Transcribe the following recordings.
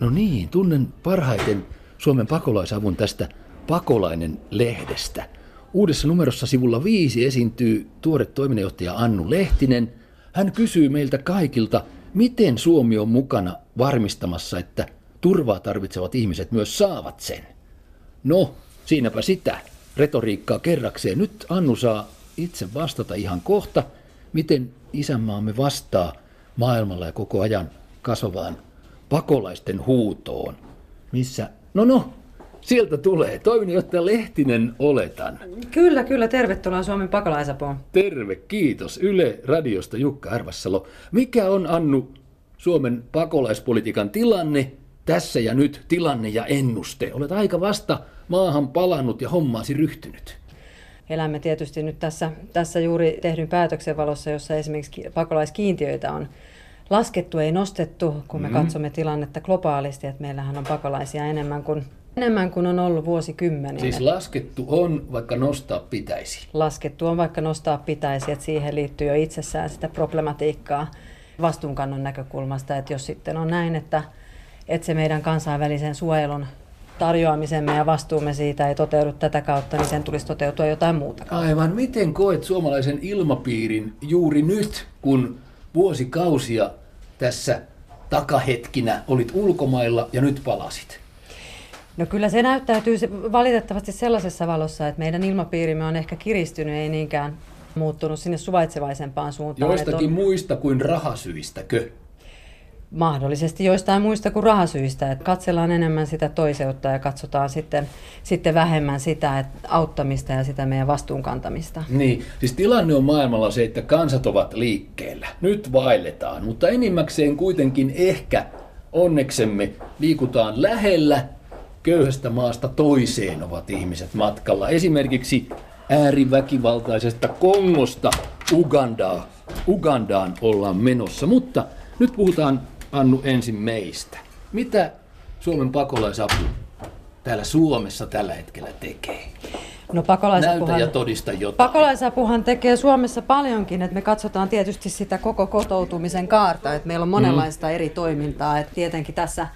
No niin, tunnen parhaiten Suomen pakolaisavun tästä Pakolainen-lehdestä. Uudessa numerossa sivulla viisi esiintyy tuore toiminnanjohtaja Annu Lehtinen. Hän kysyy meiltä kaikilta, miten Suomi on mukana varmistamassa, että turvaa tarvitsevat ihmiset myös saavat sen. No, siinäpä sitä. Retoriikkaa kerrakseen. Nyt Annu saa itse vastata ihan kohta, miten isänmaamme vastaa maailmalla ja koko ajan kasvavaan pakolaisten huutoon. Missä? No no, sieltä tulee. Toiminnanjohtaja Lehtinen, oletan. Kyllä, kyllä. Tervetuloa Suomen pakolaisapuun. Terve, kiitos. Yle Radiosta Jukka Arvassalo. Mikä on Annu Suomen pakolaispolitiikan tilanne tässä ja nyt tilanne ja ennuste? Olet aika vasta maahan palannut ja hommaasi ryhtynyt. Elämme tietysti nyt tässä, tässä juuri tehdyn päätöksen valossa, jossa esimerkiksi pakolaiskiintiöitä on laskettu, ei nostettu, kun me mm. katsomme tilannetta globaalisti, että meillähän on pakolaisia enemmän kuin, enemmän kuin on ollut vuosikymmeniä. Siis laskettu on, vaikka nostaa pitäisi. Laskettu on, vaikka nostaa pitäisi, että siihen liittyy jo itsessään sitä problematiikkaa vastuunkannon näkökulmasta, että jos sitten on näin, että, että se meidän kansainvälisen suojelun tarjoamisemme ja vastuumme siitä ei toteudu tätä kautta, niin sen tulisi toteutua jotain muuta. Aivan. Miten koet suomalaisen ilmapiirin juuri nyt, kun vuosikausia tässä takahetkinä olit ulkomailla ja nyt palasit? No kyllä se näyttäytyy valitettavasti sellaisessa valossa, että meidän ilmapiirimme on ehkä kiristynyt, ei niinkään muuttunut sinne suvaitsevaisempaan suuntaan. Joistakin on... muista kuin rahasyistäkö? Mahdollisesti joistain muista kuin rahasyistä. Että katsellaan enemmän sitä toiseutta ja katsotaan sitten, sitten vähemmän sitä että auttamista ja sitä meidän vastuunkantamista. Niin, siis tilanne on maailmalla se, että kansat ovat liikkeellä. Nyt vaelletaan, mutta enimmäkseen kuitenkin ehkä onneksemme liikutaan lähellä köyhästä maasta toiseen ovat ihmiset matkalla. Esimerkiksi ääriväkivaltaisesta Kongosta Ugandaa, Ugandaan ollaan menossa, mutta nyt puhutaan Annu ensin meistä. Mitä Suomen pakolaisapu täällä Suomessa tällä hetkellä tekee? No pakolaisapuhan, Näytä ja todista jotain. Pakolaisapuhan tekee Suomessa paljonkin, että me katsotaan tietysti sitä koko kotoutumisen kaarta, että meillä on monenlaista mm. eri toimintaa, että tietenkin tässä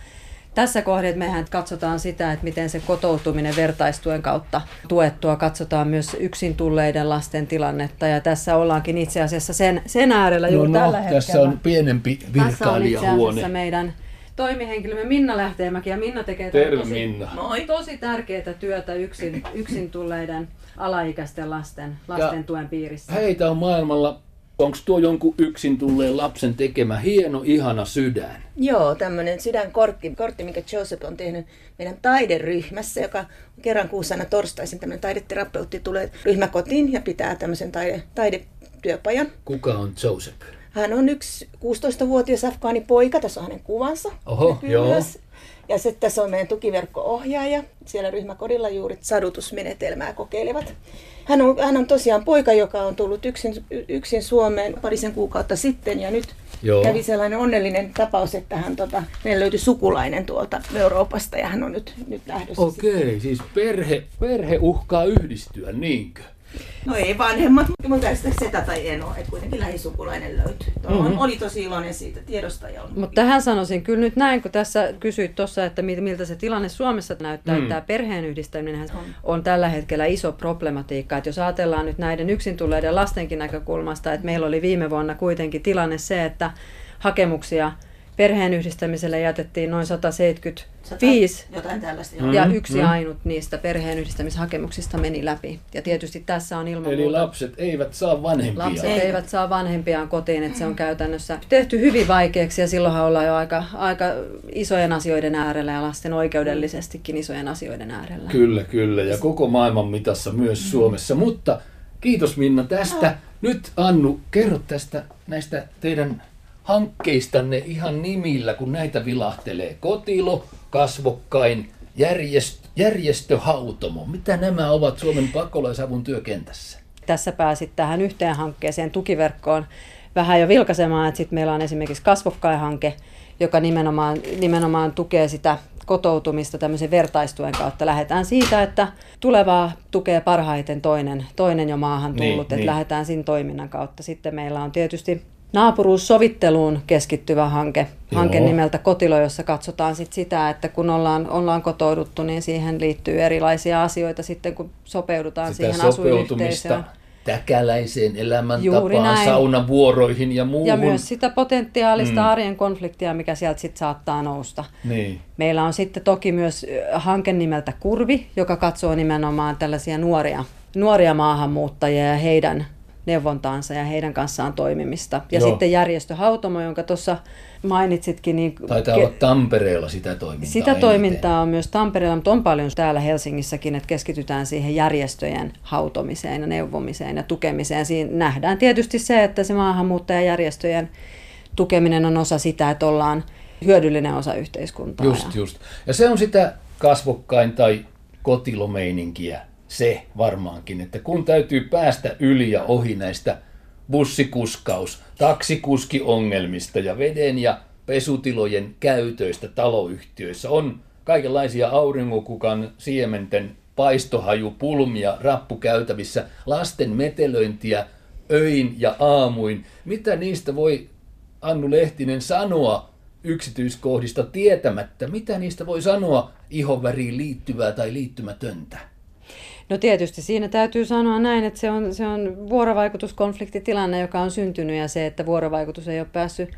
tässä kohdassa mehän katsotaan sitä, että miten se kotoutuminen vertaistuen kautta tuettua. Katsotaan myös yksin tulleiden lasten tilannetta ja tässä ollaankin itse asiassa sen, sen äärellä no, juuri no, tällä hetkellä. Tässä on pienempi virkailijahuone. Tässä meidän toimihenkilömme Minna Lähteenmäki ja Minna tekee Terve, tosi, Minna. Moi. tosi tärkeää työtä yksin, yksin tulleiden alaikäisten lasten, lasten ja tuen piirissä. Heitä on maailmalla Onko tuo jonkun yksin tulleen lapsen tekemä hieno, ihana sydän? Joo, tämmöinen sydänkortti, kortti, minkä Joseph on tehnyt meidän taideryhmässä, joka kerran kuussa aina torstaisin tämmöinen taideterapeutti tulee ryhmäkotiin ja pitää tämmöisen taide, taidetyöpajan. Kuka on Joseph? Hän on yksi 16-vuotias afgaani poika, tässä on hänen kuvansa. Oho, joo. Myös. Ja sitten tässä on meidän tukiverkko-ohjaaja. Siellä ryhmäkodilla juuri sadutusmenetelmää kokeilevat. Hän on, hän on tosiaan poika, joka on tullut yksin, yksin Suomeen parisen kuukautta sitten ja nyt Joo. kävi sellainen onnellinen tapaus, että hän, tota, löytyi sukulainen tuolta Euroopasta ja hän on nyt, nyt lähdössä. Okei, okay, siis perhe, perhe uhkaa yhdistyä, niinkö? No ei vanhemmat, mutta sitten setä tai eno, että kuitenkin lähisukulainen löytyy. Mm-hmm. Oli tosi iloinen siitä tiedosta. Mutta tähän sanoisin kyllä nyt näin, kun tässä kysyit tuossa, että miltä se tilanne Suomessa näyttää, mm. että tämä perheen yhdistäminen on. on tällä hetkellä iso problematiikka. Että jos ajatellaan nyt näiden yksin tulleiden lastenkin näkökulmasta, että meillä oli viime vuonna kuitenkin tilanne se, että hakemuksia perheen yhdistämiselle jätettiin noin 170 Viisi. Jotain tällaista. Joo. Ja mm, yksi mm. ainut niistä perheenyhdistämishakemuksista meni läpi. Ja tietysti tässä on ilman Eli muuta... lapset eivät saa vanhempiaan. Lapset Ei. eivät saa vanhempiaan kotiin, että se on käytännössä tehty hyvin vaikeaksi ja silloinhan ollaan jo aika, aika isojen asioiden äärellä ja lasten oikeudellisestikin isojen asioiden äärellä. Kyllä, kyllä. Ja koko maailman mitassa myös mm. Suomessa. Mutta kiitos Minna tästä. Nyt Annu, kerro tästä näistä teidän hankkeistanne ihan nimillä, kun näitä vilahtelee. Kotilo, kasvokkain, järjestö, järjestöhautomo. Mitä nämä ovat Suomen pakolaisavun työkentässä? Tässä pääsit tähän yhteen hankkeeseen tukiverkkoon vähän jo vilkaisemaan, että sitten meillä on esimerkiksi kasvokkain-hanke, joka nimenomaan, nimenomaan tukee sitä kotoutumista tämmöisen vertaistuen kautta. Lähdetään siitä, että tulevaa tukee parhaiten toinen, toinen jo maahan tullut, niin, että niin. lähdetään siinä toiminnan kautta. Sitten meillä on tietysti naapuruussovitteluun keskittyvä hanke, hanke Joo. nimeltä Kotilo, jossa katsotaan sit sitä, että kun ollaan, ollaan kotouduttu, niin siihen liittyy erilaisia asioita sitten, kun sopeudutaan Sitä siihen asuinyhteisöön. täkäläiseen elämäntapaan, saunavuoroihin ja muuhun. Ja myös sitä potentiaalista Mm. arjen konfliktia, mikä sieltä sitten saattaa nousta. Niin. Meillä on sitten toki myös hanke nimeltä Kurvi, joka katsoo nimenomaan tällaisia nuoria, nuoria maahanmuuttajia ja heidän neuvontaansa ja heidän kanssaan toimimista. Ja Joo. sitten järjestö Hautomo, jonka tuossa mainitsitkin, niin Taitaa olla Tampereella sitä toimintaa sitä eniten. toimintaa on myös Tampereella, mutta on paljon täällä Helsingissäkin, että keskitytään siihen järjestöjen hautomiseen ja neuvomiseen ja tukemiseen. Siinä nähdään tietysti se, että se maahanmuuttajajärjestöjen tukeminen on osa sitä, että ollaan hyödyllinen osa yhteiskuntaa. Just, ja just. Ja se on sitä kasvokkain tai kotilomeininkiä, se varmaankin, että kun täytyy päästä yli ja ohi näistä bussikuskaus, taksikuskiongelmista ja veden ja pesutilojen käytöistä taloyhtiöissä on kaikenlaisia auringokukan siementen paistohajupulmia rappukäytävissä, lasten metelöintiä öin ja aamuin. Mitä niistä voi Annu Lehtinen sanoa yksityiskohdista tietämättä? Mitä niistä voi sanoa ihonväriin liittyvää tai liittymätöntä? No tietysti siinä täytyy sanoa näin, että se on, se on vuorovaikutuskonfliktitilanne, joka on syntynyt ja se, että vuorovaikutus ei ole päässyt,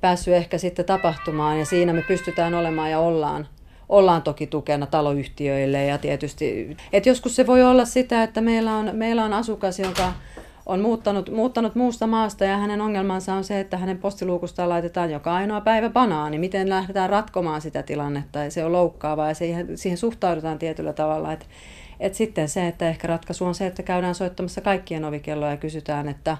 päässyt ehkä sitten tapahtumaan. Ja siinä me pystytään olemaan ja ollaan ollaan toki tukena taloyhtiöille. Ja tietysti, että joskus se voi olla sitä, että meillä on, meillä on asukas, joka on muuttanut, muuttanut muusta maasta ja hänen ongelmansa on se, että hänen postiluukustaan laitetaan joka ainoa päivä banaani. Miten lähdetään ratkomaan sitä tilannetta ja se on loukkaavaa ja siihen, siihen suhtaudutaan tietyllä tavalla. Että et sitten se, että ehkä ratkaisu on se, että käydään soittamassa kaikkien ovikelloja ja kysytään, että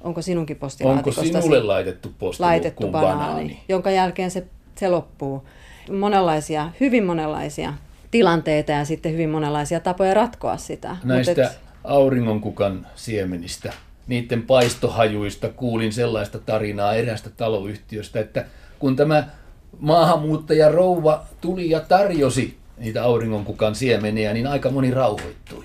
onko sinunkin Onko postilaatikosta sinulle laitettu laitettu banaani, banaani? jonka jälkeen se, se loppuu. Monenlaisia, hyvin monenlaisia tilanteita ja sitten hyvin monenlaisia tapoja ratkoa sitä. Mut Näistä et- auringonkukan siemenistä, niiden paistohajuista kuulin sellaista tarinaa erästä taloyhtiöstä, että kun tämä maahanmuuttaja rouva tuli ja tarjosi niitä auringonkukan siemeniä, niin aika moni rauhoittui.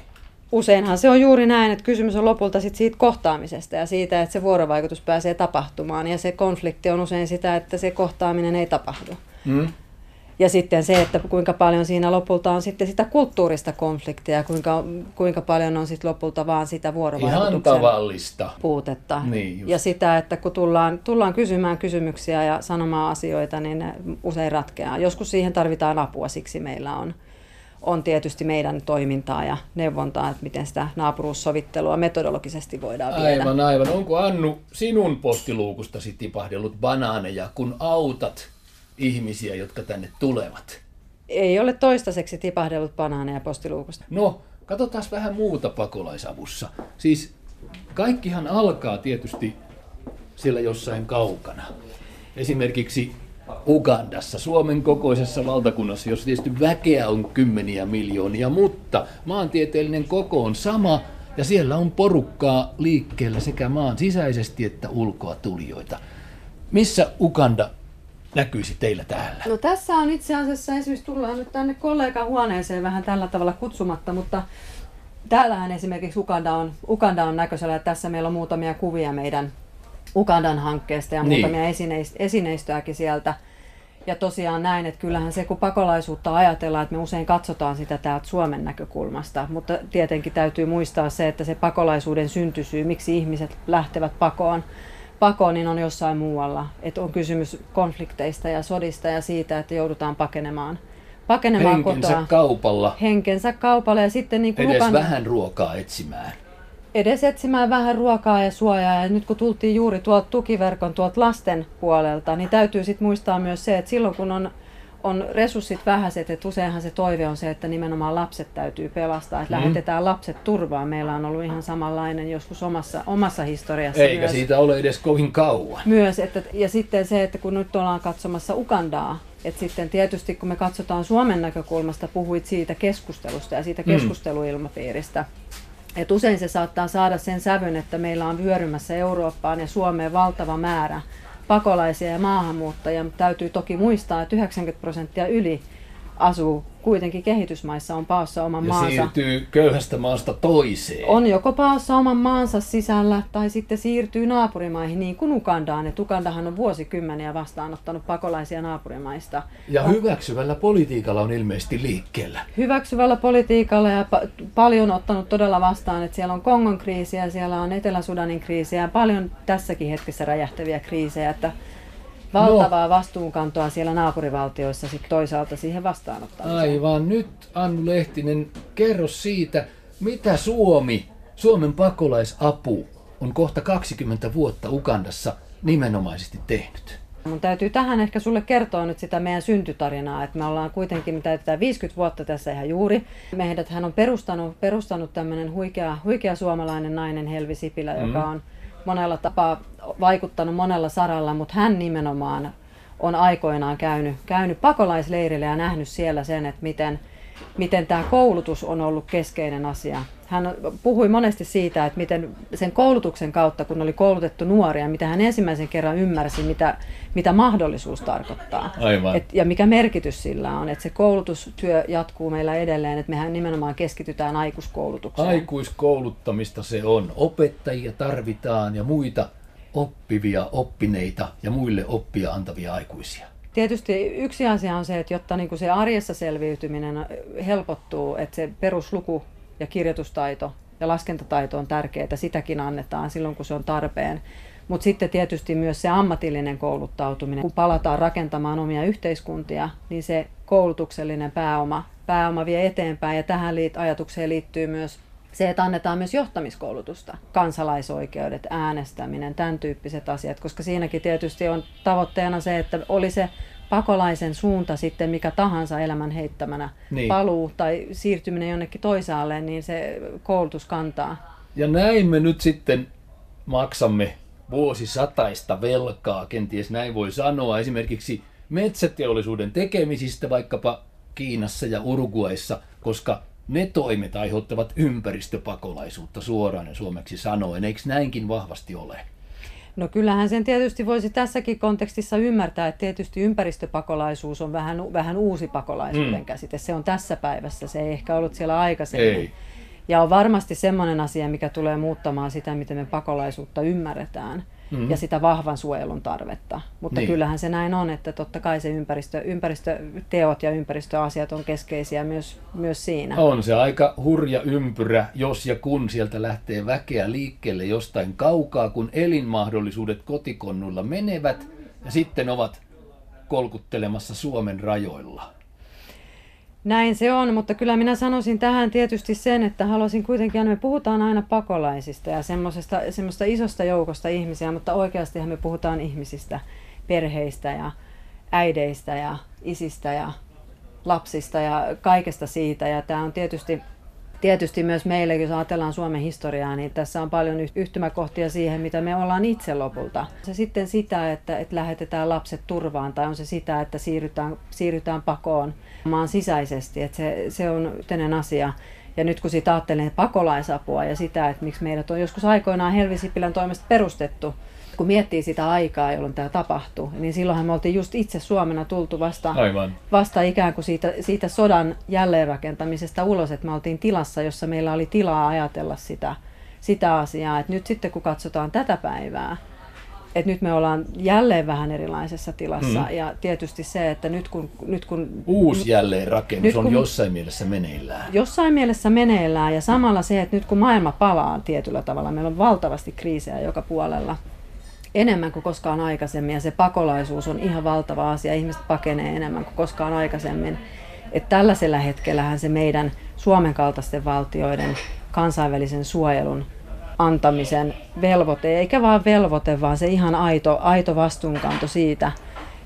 Useinhan se on juuri näin, että kysymys on lopulta sit siitä kohtaamisesta ja siitä, että se vuorovaikutus pääsee tapahtumaan. Ja se konflikti on usein sitä, että se kohtaaminen ei tapahdu. Mm? Ja sitten se, että kuinka paljon siinä lopulta on sitten sitä kulttuurista konfliktia, kuinka, kuinka paljon on sitten lopulta vaan sitä vuorovaikutuksen puutetta. Niin just. ja sitä, että kun tullaan, tullaan kysymään kysymyksiä ja sanomaan asioita, niin ne usein ratkeaa. Joskus siihen tarvitaan apua, siksi meillä on, on tietysti meidän toimintaa ja neuvontaa, että miten sitä naapuruussovittelua metodologisesti voidaan viedä. Aivan, aivan. Onko Annu sinun postiluukustasi tipahdellut banaaneja, kun autat ihmisiä, jotka tänne tulevat? Ei ole toistaiseksi tipahdellut banaaneja postiluukusta. No, katsotaan vähän muuta pakolaisavussa. Siis kaikkihan alkaa tietysti siellä jossain kaukana. Esimerkiksi Ugandassa, Suomen kokoisessa valtakunnassa, jos tietysti väkeä on kymmeniä miljoonia, mutta maantieteellinen koko on sama ja siellä on porukkaa liikkeellä sekä maan sisäisesti että ulkoa tulijoita. Missä Uganda näkyisi teillä täällä? No tässä on itse asiassa, esimerkiksi tullaan nyt tänne kollegan huoneeseen vähän tällä tavalla kutsumatta, mutta täällähän esimerkiksi Uganda on, Uganda on näköisellä, että tässä meillä on muutamia kuvia meidän Ugandan hankkeesta ja Niin. muutamia esineist- esineistöäkin sieltä. Ja tosiaan näin, että kyllähän se, kun pakolaisuutta ajatellaan, että me usein katsotaan sitä täältä Suomen näkökulmasta, mutta tietenkin täytyy muistaa se, että se pakolaisuuden syntysyy, miksi ihmiset lähtevät pakoon, pakoon, niin on jossain muualla. Että on kysymys konflikteista ja sodista ja siitä, että joudutaan pakenemaan, pakenemaan Henkensä kotoa. kaupalla Henkensä kaupalle ja sitten niin kuin edes Uganda- vähän ruokaa etsimään. edes etsimään vähän ruokaa ja suojaa. Ja nyt kun tultiin juuri tuolta tukiverkon tuolta lasten puolelta, niin täytyy sitten muistaa myös se, että silloin kun on, on resurssit vähäiset, että useinhan se toive on se, että nimenomaan lapset täytyy pelastaa, että Mm. lähetetään lapset turvaan. Meillä on ollut ihan samanlainen joskus omassa, omassa historiassa Eikä myös. siitä ole edes kovin kauan. Myös, että, ja sitten se, että kun nyt ollaan katsomassa Ugandaa, että sitten tietysti kun me katsotaan Suomen näkökulmasta, puhuit siitä keskustelusta ja siitä Mm. keskusteluilmapiiristä, että usein se saattaa saada sen sävyn, että meillä on vyörymässä Eurooppaan ja Suomeen valtava määrä pakolaisia ja maahanmuuttajia, mutta täytyy toki muistaa, että 90 prosenttia yli asuu kuitenkin kehitysmaissa, on paossa oman ja maansa. siirtyy köyhästä maasta toiseen. On joko paossa oman maansa sisällä tai sitten siirtyy naapurimaihin, niin kuin Ugandaan. Et Ugandahan on vuosikymmeniä vastaanottanut pakolaisia naapurimaista. Ja hyväksyvällä politiikalla on ilmeisesti liikkeellä. Hyväksyvällä politiikalla ja pa- paljon ottanut todella vastaan, että siellä on Kongon kriisiä, siellä on Etelä-Sudanin kriisiä ja paljon tässäkin hetkessä räjähtäviä kriisejä, että valtavaa vastuunkantoa siellä naapurivaltioissa sitten toisaalta siihen vastaanottamiseen. Aivan. Nyt Annu Lehtinen, kerro siitä, mitä Suomi, Suomen pakolaisapu on kohta 20 vuotta Ugandassa nimenomaisesti tehnyt. Mun täytyy tähän ehkä sulle kertoa nyt sitä meidän syntytarinaa, että me ollaan kuitenkin, me täytetään 50 vuotta tässä ihan juuri. Meidät hän on perustanut, perustanut tämmöinen huikea, huikea suomalainen nainen Helvi Sipilä, mm. joka on monella tapaa vaikuttanut monella saralla, mutta hän nimenomaan on aikoinaan käynyt, käynyt pakolaisleirillä ja nähnyt siellä sen, että miten, miten tämä koulutus on ollut keskeinen asia. Hän puhui monesti siitä, että miten sen koulutuksen kautta, kun oli koulutettu nuoria, mitä hän ensimmäisen kerran ymmärsi, mitä, mitä mahdollisuus tarkoittaa. Aivan. Et, ja mikä merkitys sillä on, että se koulutustyö jatkuu meillä edelleen, että mehän nimenomaan keskitytään aikuiskoulutukseen. Aikuiskouluttamista se on. Opettajia tarvitaan ja muita oppivia, oppineita ja muille oppia antavia aikuisia. Tietysti yksi asia on se, että jotta niin kuin se arjessa selviytyminen helpottuu, että se perusluku ja kirjoitustaito ja laskentataito on tärkeää, sitäkin annetaan silloin, kun se on tarpeen. Mutta sitten tietysti myös se ammatillinen kouluttautuminen. Kun palataan rakentamaan omia yhteiskuntia, niin se koulutuksellinen pääoma, pääoma vie eteenpäin. Ja tähän ajatukseen liittyy myös se, että annetaan myös johtamiskoulutusta, kansalaisoikeudet, äänestäminen, tämän tyyppiset asiat, koska siinäkin tietysti on tavoitteena se, että oli se pakolaisen suunta sitten mikä tahansa elämän heittämänä, niin. paluu tai siirtyminen jonnekin toisaalle, niin se koulutus kantaa. Ja näin me nyt sitten maksamme vuosisataista velkaa, kenties näin voi sanoa, esimerkiksi metsäteollisuuden tekemisistä vaikkapa Kiinassa ja Uruguayssa, koska ne toimet aiheuttavat ympäristöpakolaisuutta suoraan ja suomeksi sanoen. Eikö näinkin vahvasti ole? No kyllähän sen tietysti voisi tässäkin kontekstissa ymmärtää, että tietysti ympäristöpakolaisuus on vähän, vähän uusi pakolaisuuden mm. käsite. Se on tässä päivässä, se ei ehkä ollut siellä aikaisemmin. Ei. Ja on varmasti semmoinen asia, mikä tulee muuttamaan sitä, miten me pakolaisuutta ymmärretään mm-hmm. ja sitä vahvan suojelun tarvetta. Mutta niin. kyllähän se näin on, että totta kai se ympäristö, ympäristöteot ja ympäristöasiat on keskeisiä myös, myös siinä. On se aika hurja ympyrä, jos ja kun sieltä lähtee väkeä liikkeelle jostain kaukaa, kun elinmahdollisuudet kotikonnuilla menevät ja sitten ovat kolkuttelemassa Suomen rajoilla. Näin se on, mutta kyllä minä sanoisin tähän tietysti sen, että haluaisin kuitenkin, että me puhutaan aina pakolaisista ja semmoisesta, semmoista isosta joukosta ihmisiä, mutta oikeastihan me puhutaan ihmisistä, perheistä ja äideistä ja isistä ja lapsista ja kaikesta siitä. Ja tämä on tietysti, tietysti myös meille, jos ajatellaan Suomen historiaa, niin tässä on paljon yhtymäkohtia siihen, mitä me ollaan itse lopulta. Se sitten sitä, että, että lähetetään lapset turvaan, tai on se sitä, että siirrytään, siirrytään pakoon maan sisäisesti, että se, se on yhteinen asia. Ja nyt kun siitä ajattelee pakolaisapua ja sitä, että miksi meidät on joskus aikoinaan Helvi Sipilän toimesta perustettu, kun miettii sitä aikaa, jolloin tämä tapahtui, niin silloinhan me oltiin just itse Suomena tultu vasta, Aivan. vasta ikään kuin siitä, siitä sodan jälleenrakentamisesta ulos, että me oltiin tilassa, jossa meillä oli tilaa ajatella sitä, sitä asiaa. Et nyt sitten kun katsotaan tätä päivää, että nyt me ollaan jälleen vähän erilaisessa tilassa. Mm. Ja tietysti se, että nyt kun... Nyt kun Uusi jälleenrakennus nyt kun, on jossain mielessä meneillään. Jossain mielessä meneillään ja samalla se, että nyt kun maailma palaa tietyllä tavalla, meillä on valtavasti kriisejä joka puolella, enemmän kuin koskaan aikaisemmin ja se pakolaisuus on ihan valtava asia. Ihmiset pakenee enemmän kuin koskaan aikaisemmin. Että tällaisella hetkellähän se meidän Suomen kaltaisten valtioiden kansainvälisen suojelun antamisen velvoite, eikä vaan velvoite, vaan se ihan aito, aito vastuunkanto siitä,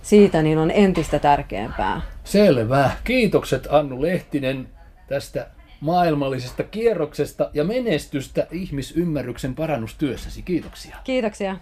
siitä niin on entistä tärkeämpää. Selvä. Kiitokset Annu Lehtinen tästä maailmallisesta kierroksesta ja menestystä ihmisymmärryksen parannustyössäsi. Kiitoksia. Kiitoksia.